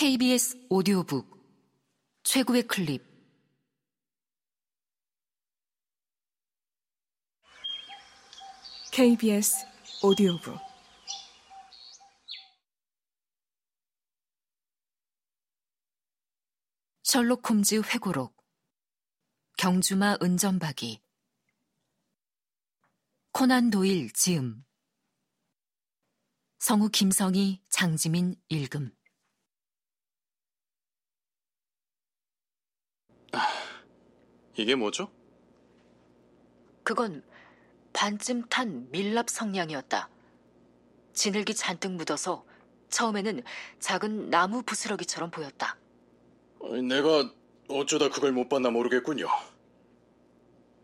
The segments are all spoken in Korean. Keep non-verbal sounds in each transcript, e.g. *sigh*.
KBS 오디오북. 최고의 클립. KBS 오디오북. 셜록 홈즈 회고록. 경주마 은전박이. 코난 도일 지음. 성우 김성희 장지민 읽음 이게 뭐죠? 그건 반쯤 탄 밀랍 성냥이었다. 진흙이 잔뜩 묻어서 처음에는 작은 나무 부스러기처럼 보였다. 내가 어쩌다 그걸 못 봤나 모르겠군요.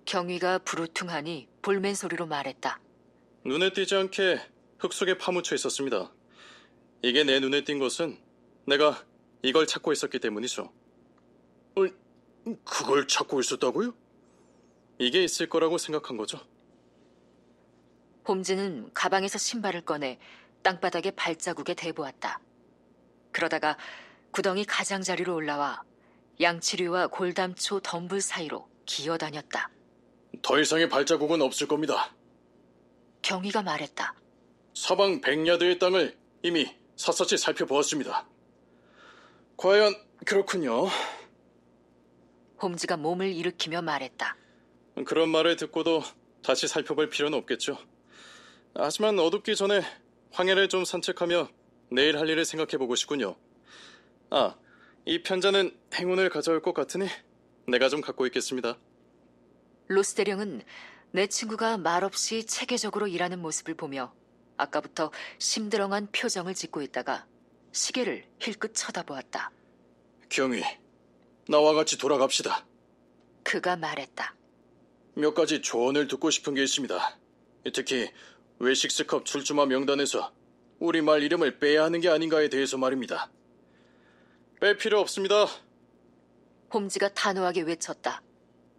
경위가 부르퉁하니 볼멘 소리로 말했다. 눈에 띄지 않게 흙 속에 파묻혀 있었습니다. 이게 내 눈에 띈 것은 내가 이걸 찾고 있었기 때문이죠. 어, 그걸 찾고 있었다고요? 이게 있을 거라고 생각한 거죠. 홈즈는 가방에서 신발을 꺼내 땅바닥에 발자국에 대보았다. 그러다가 구덩이 가장자리로 올라와 양치류와 골담초 덤불 사이로 기어다녔다. 더 이상의 발자국은 없을 겁니다. 경위가 말했다. 사방 백야드의 땅을 이미 샅샅이 살펴보았습니다. 과연 그렇군요. 홈즈가 몸을 일으키며 말했다. 그런 말을 듣고도 다시 살펴볼 필요는 없겠죠. 하지만 어둡기 전에 황해를 좀 산책하며 내일 할 일을 생각해 보고 싶군요. 아, 이 편자는 행운을 가져올 것 같으니 내가 좀 갖고 있겠습니다. 로스 대령은 내 친구가 말없이 체계적으로 일하는 모습을 보며 아까부터 심드렁한 표정을 짓고 있다가 시계를 힐끗 쳐다보았다. 경위, 나와 같이 돌아갑시다. 그가 말했다. 몇 가지 조언을 듣고 싶은 게 있습니다. 특히 웨식스컵 출주마 명단에서 우리 말 이름을 빼야 하는 게 아닌가에 대해서 말입니다. 뺄 필요 없습니다. 홈즈가 단호하게 외쳤다.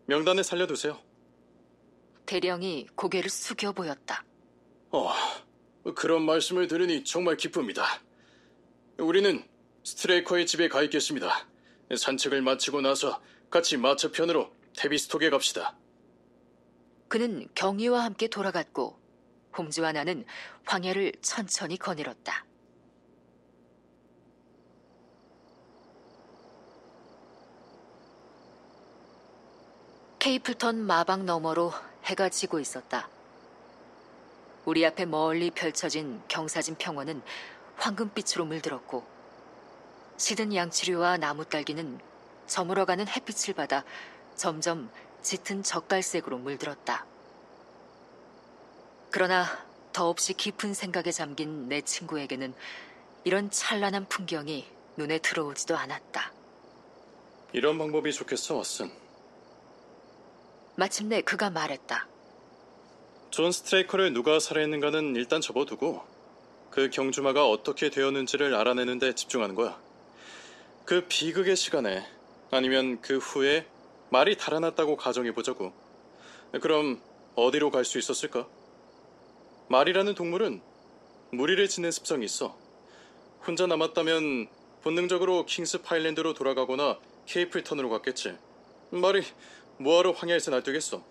명단에 살려두세요. 대령이 고개를 숙여 보였다. 어, 그런 말씀을 들으니 정말 기쁩니다. 우리는 스트레이커의 집에 가 있겠습니다. 산책을 마치고 나서 같이 마차편으로 테비스톡에 갑시다. 그는 경위와 함께 돌아갔고 홈즈와 나는 황야를 천천히 거닐었다. 케이플턴 마방 너머로 해가 지고 있었다. 우리 앞에 멀리 펼쳐진 경사진 평원은 황금빛으로 물들었고 시든 양치류와 나무 딸기는 저물어가는 햇빛을 받아 점점 짙은 젓갈색으로 물들었다. 그러나 더없이 깊은 생각에 잠긴 내 친구에게는 이런 찬란한 풍경이 눈에 들어오지도 않았다. 이런 방법이 좋겠어, 왓슨. 마침내 그가 말했다. 존 스트레이커를 누가 살해했는가는 일단 접어두고 그 경주마가 어떻게 되었는지를 알아내는 데 집중하는 거야. 그 비극의 시간에 아니면 그 후에 말이 달아났다고 가정해보자고. 그럼 어디로 갈 수 있었을까? 말이라는 동물은 무리를 짓는 습성이 있어. 혼자 남았다면 본능적으로 킹스 파일랜드로 돌아가거나 케이플턴으로 갔겠지. 말이 뭐하러 황야에서 날뛰겠어.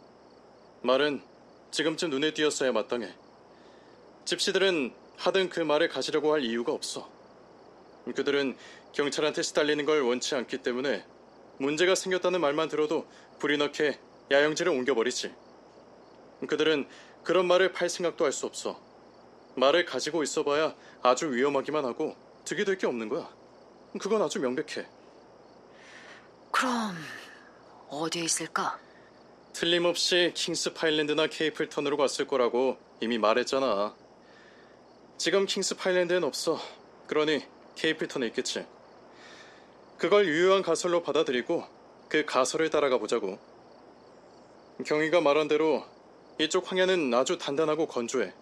말은 지금쯤 눈에 띄었어야 마땅해. 집시들은 하든 그 말을 가지려고 할 이유가 없어. 그들은 경찰한테 시달리는 걸 원치 않기 때문에 문제가 생겼다는 말만 들어도 불이 나게 야영지를 옮겨버리지. 그들은 그런 말을 팔 생각도 할 수 없어. 말을 가지고 있어봐야 아주 위험하기만 하고 득이 될 게 없는 거야. 그건 아주 명백해. 그럼 어디에 있을까? 틀림없이 킹스 파일랜드나 케이플턴으로 갔을 거라고 이미 말했잖아. 지금 킹스 파일랜드엔 없어. 그러니 케이플턴에 있겠지. 그걸 유효한 가설로 받아들이고 그 가설을 따라가 보자고. 경위가 말한 대로 이쪽 황야는 아주 단단하고 건조해.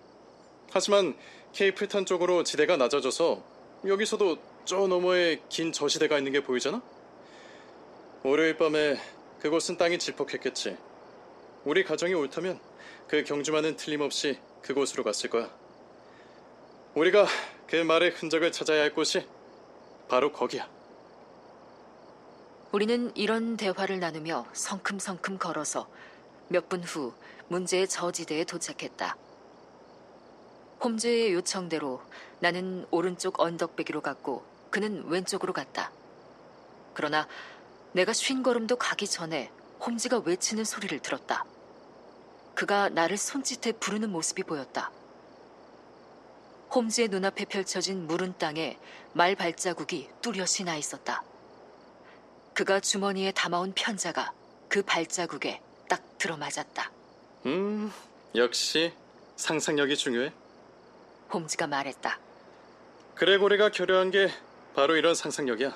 하지만 케이플턴 쪽으로 지대가 낮아져서 여기서도 저 너머에 긴 저시대가 있는 게 보이잖아? 월요일 밤에 그곳은 땅이 질퍽했겠지. 우리 가정이 옳다면 그 경주만은 틀림없이 그곳으로 갔을 거야. 우리가 그 말의 흔적을 찾아야 할 곳이 바로 거기야. 우리는 이런 대화를 나누며 성큼성큼 걸어서 몇 분 후 문제의 저지대에 도착했다. 홈즈의 요청대로 나는 오른쪽 언덕배기로 갔고 그는 왼쪽으로 갔다. 그러나 내가 쉰 걸음도 가기 전에 홈즈가 외치는 소리를 들었다. 그가 나를 손짓해 부르는 모습이 보였다. 홈즈의 눈앞에 펼쳐진 무른 땅에 말 발자국이 뚜렷이 나 있었다. 그가 주머니에 담아온 편자가 그 발자국에 딱 들어맞았다. 음, 역시 상상력이 중요해. 홈즈가 말했다. 그레고리가 교류한 게 바로 이런 상상력이야.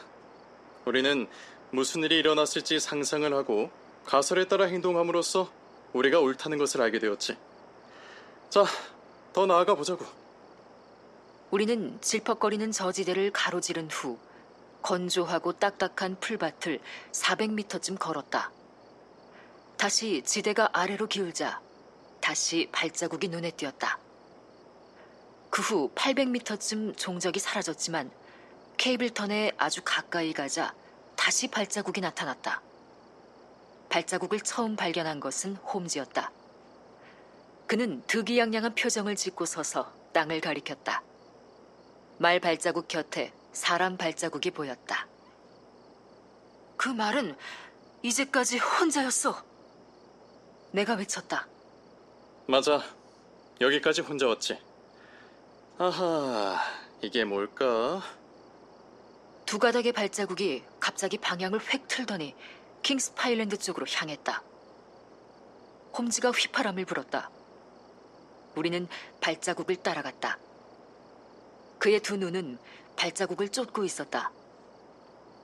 우리는 무슨 일이 일어났을지 상상을 하고 가설에 따라 행동함으로써 우리가 옳다는 것을 알게 되었지. 자, 더 나아가 보자고. 우리는 질퍽거리는 저지대를 가로지른 후 건조하고 딱딱한 풀밭을 400m쯤 걸었다. 다시 지대가 아래로 기울자 다시 발자국이 눈에 띄었다. 그 후 800m쯤 종적이 사라졌지만 케이블턴에 아주 가까이 가자 다시 발자국이 나타났다. 발자국을 처음 발견한 것은 홈즈였다. 그는 득이양양한 표정을 짓고 서서 땅을 가리켰다. 말 발자국 곁에 사람 발자국이 보였다. 그 말은 이제까지 혼자였어. 내가 외쳤다. 맞아. 여기까지 혼자 왔지. 아하, 이게 뭘까? 두 가닥의 발자국이 갑자기 방향을 획 틀더니 킹스 파일랜드 쪽으로 향했다. 홈즈가 휘파람을 불었다. 우리는 발자국을 따라갔다. 그의 두 눈은 발자국을 쫓고 있었다.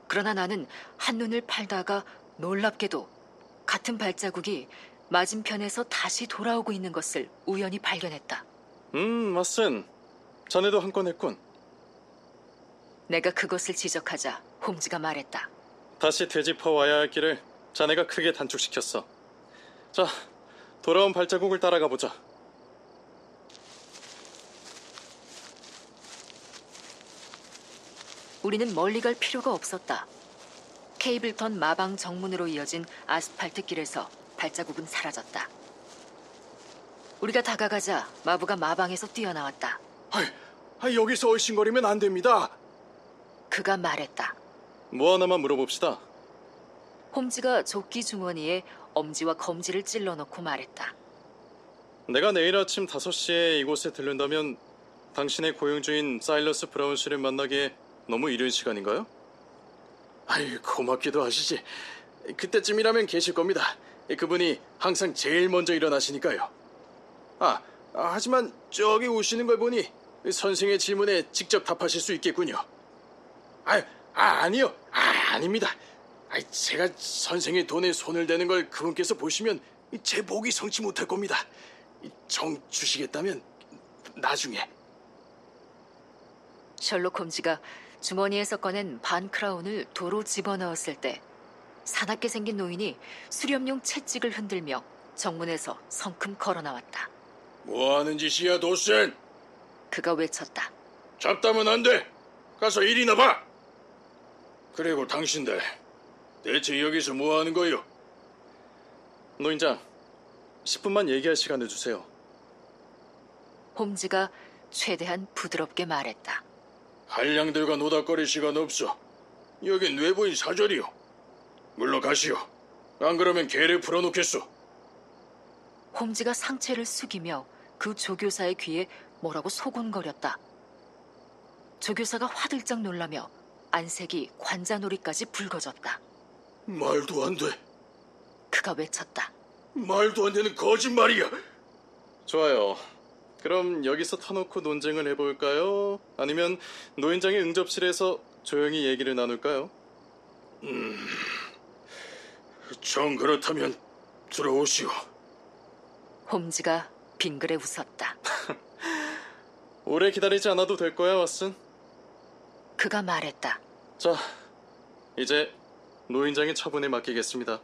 그러나 나는 한눈을 팔다가 놀랍게도 같은 발자국이 맞은편에서 다시 돌아오고 있는 것을 우연히 발견했다. 음, 마슨. 자네도 한 건 했군. 내가 그것을 지적하자 홈즈가 말했다. 다시 되짚어 와야 할 길을 자네가 크게 단축시켰어. 자, 돌아온 발자국을 따라가 보자. 우리는 멀리 갈 필요가 없었다. 케이블턴 마방 정문으로 이어진 아스팔트 길에서 발자국은 사라졌다. 우리가 다가가자 마부가 마방에서 뛰어나왔다. 아이, 여기서 얼씬거리면 안 됩니다. 그가 말했다. 뭐 하나만 물어봅시다. 홈즈가 조끼 주머니에 엄지와 검지를 찔러넣고 말했다. 내가 내일 아침 5시에 이곳에 들른다면 당신의 고용주인 사일러스 브라운 씨를 만나기에 너무 이른 시간인가요? 아이, 고맙기도 하시지. 그때쯤이라면 계실 겁니다. 그분이 항상 제일 먼저 일어나시니까요. 아, 아, 하지만 저기 오시는 걸 보니 선생의 질문에 직접 답하실 수 있겠군요. 아, 아 아니요. 아, 아닙니다. 아, 제가 선생의 돈에 손을 대는 걸 그분께서 보시면 제 목이 성치 못할 겁니다. 정 주시겠다면 나중에. 셜록 홈즈가 주머니에서 꺼낸 반 크라운을 도로 집어넣었을 때 사납게 생긴 노인이 수렴용 채찍을 흔들며 정문에서 성큼 걸어 나왔다. 뭐 하는 짓이야, 도센? 그가 외쳤다. 잡다면 안 돼. 가서 일이나 봐. 그리고 당신들 대체 여기서 뭐 하는 거요? 노인장, 10분만 얘기할 시간을 주세요. 홈즈가 최대한 부드럽게 말했다. 한량들과 노닥거릴 시간 없어. 여긴 외부인 사절이요. 물러가시오. 안 그러면 개를 풀어놓겠소. 홈즈가 상체를 숙이며 그 조교사의 귀에 뭐라고 소곤거렸다. 조교사가 화들짝 놀라며 안색이 관자놀이까지 붉어졌다. 말도 안 돼. 그가 외쳤다. 말도 안 되는 거짓말이야. 좋아요. 그럼 여기서 터놓고 논쟁을 해볼까요? 아니면 노인장의 응접실에서 조용히 얘기를 나눌까요? 정 그렇다면 들어오시오. 홈즈가 빙그레 웃었다. *laughs* 오래 기다리지 않아도 될 거야, 왓슨. 그가 말했다. 자, 이제 노인장의 처분에 맡기겠습니다.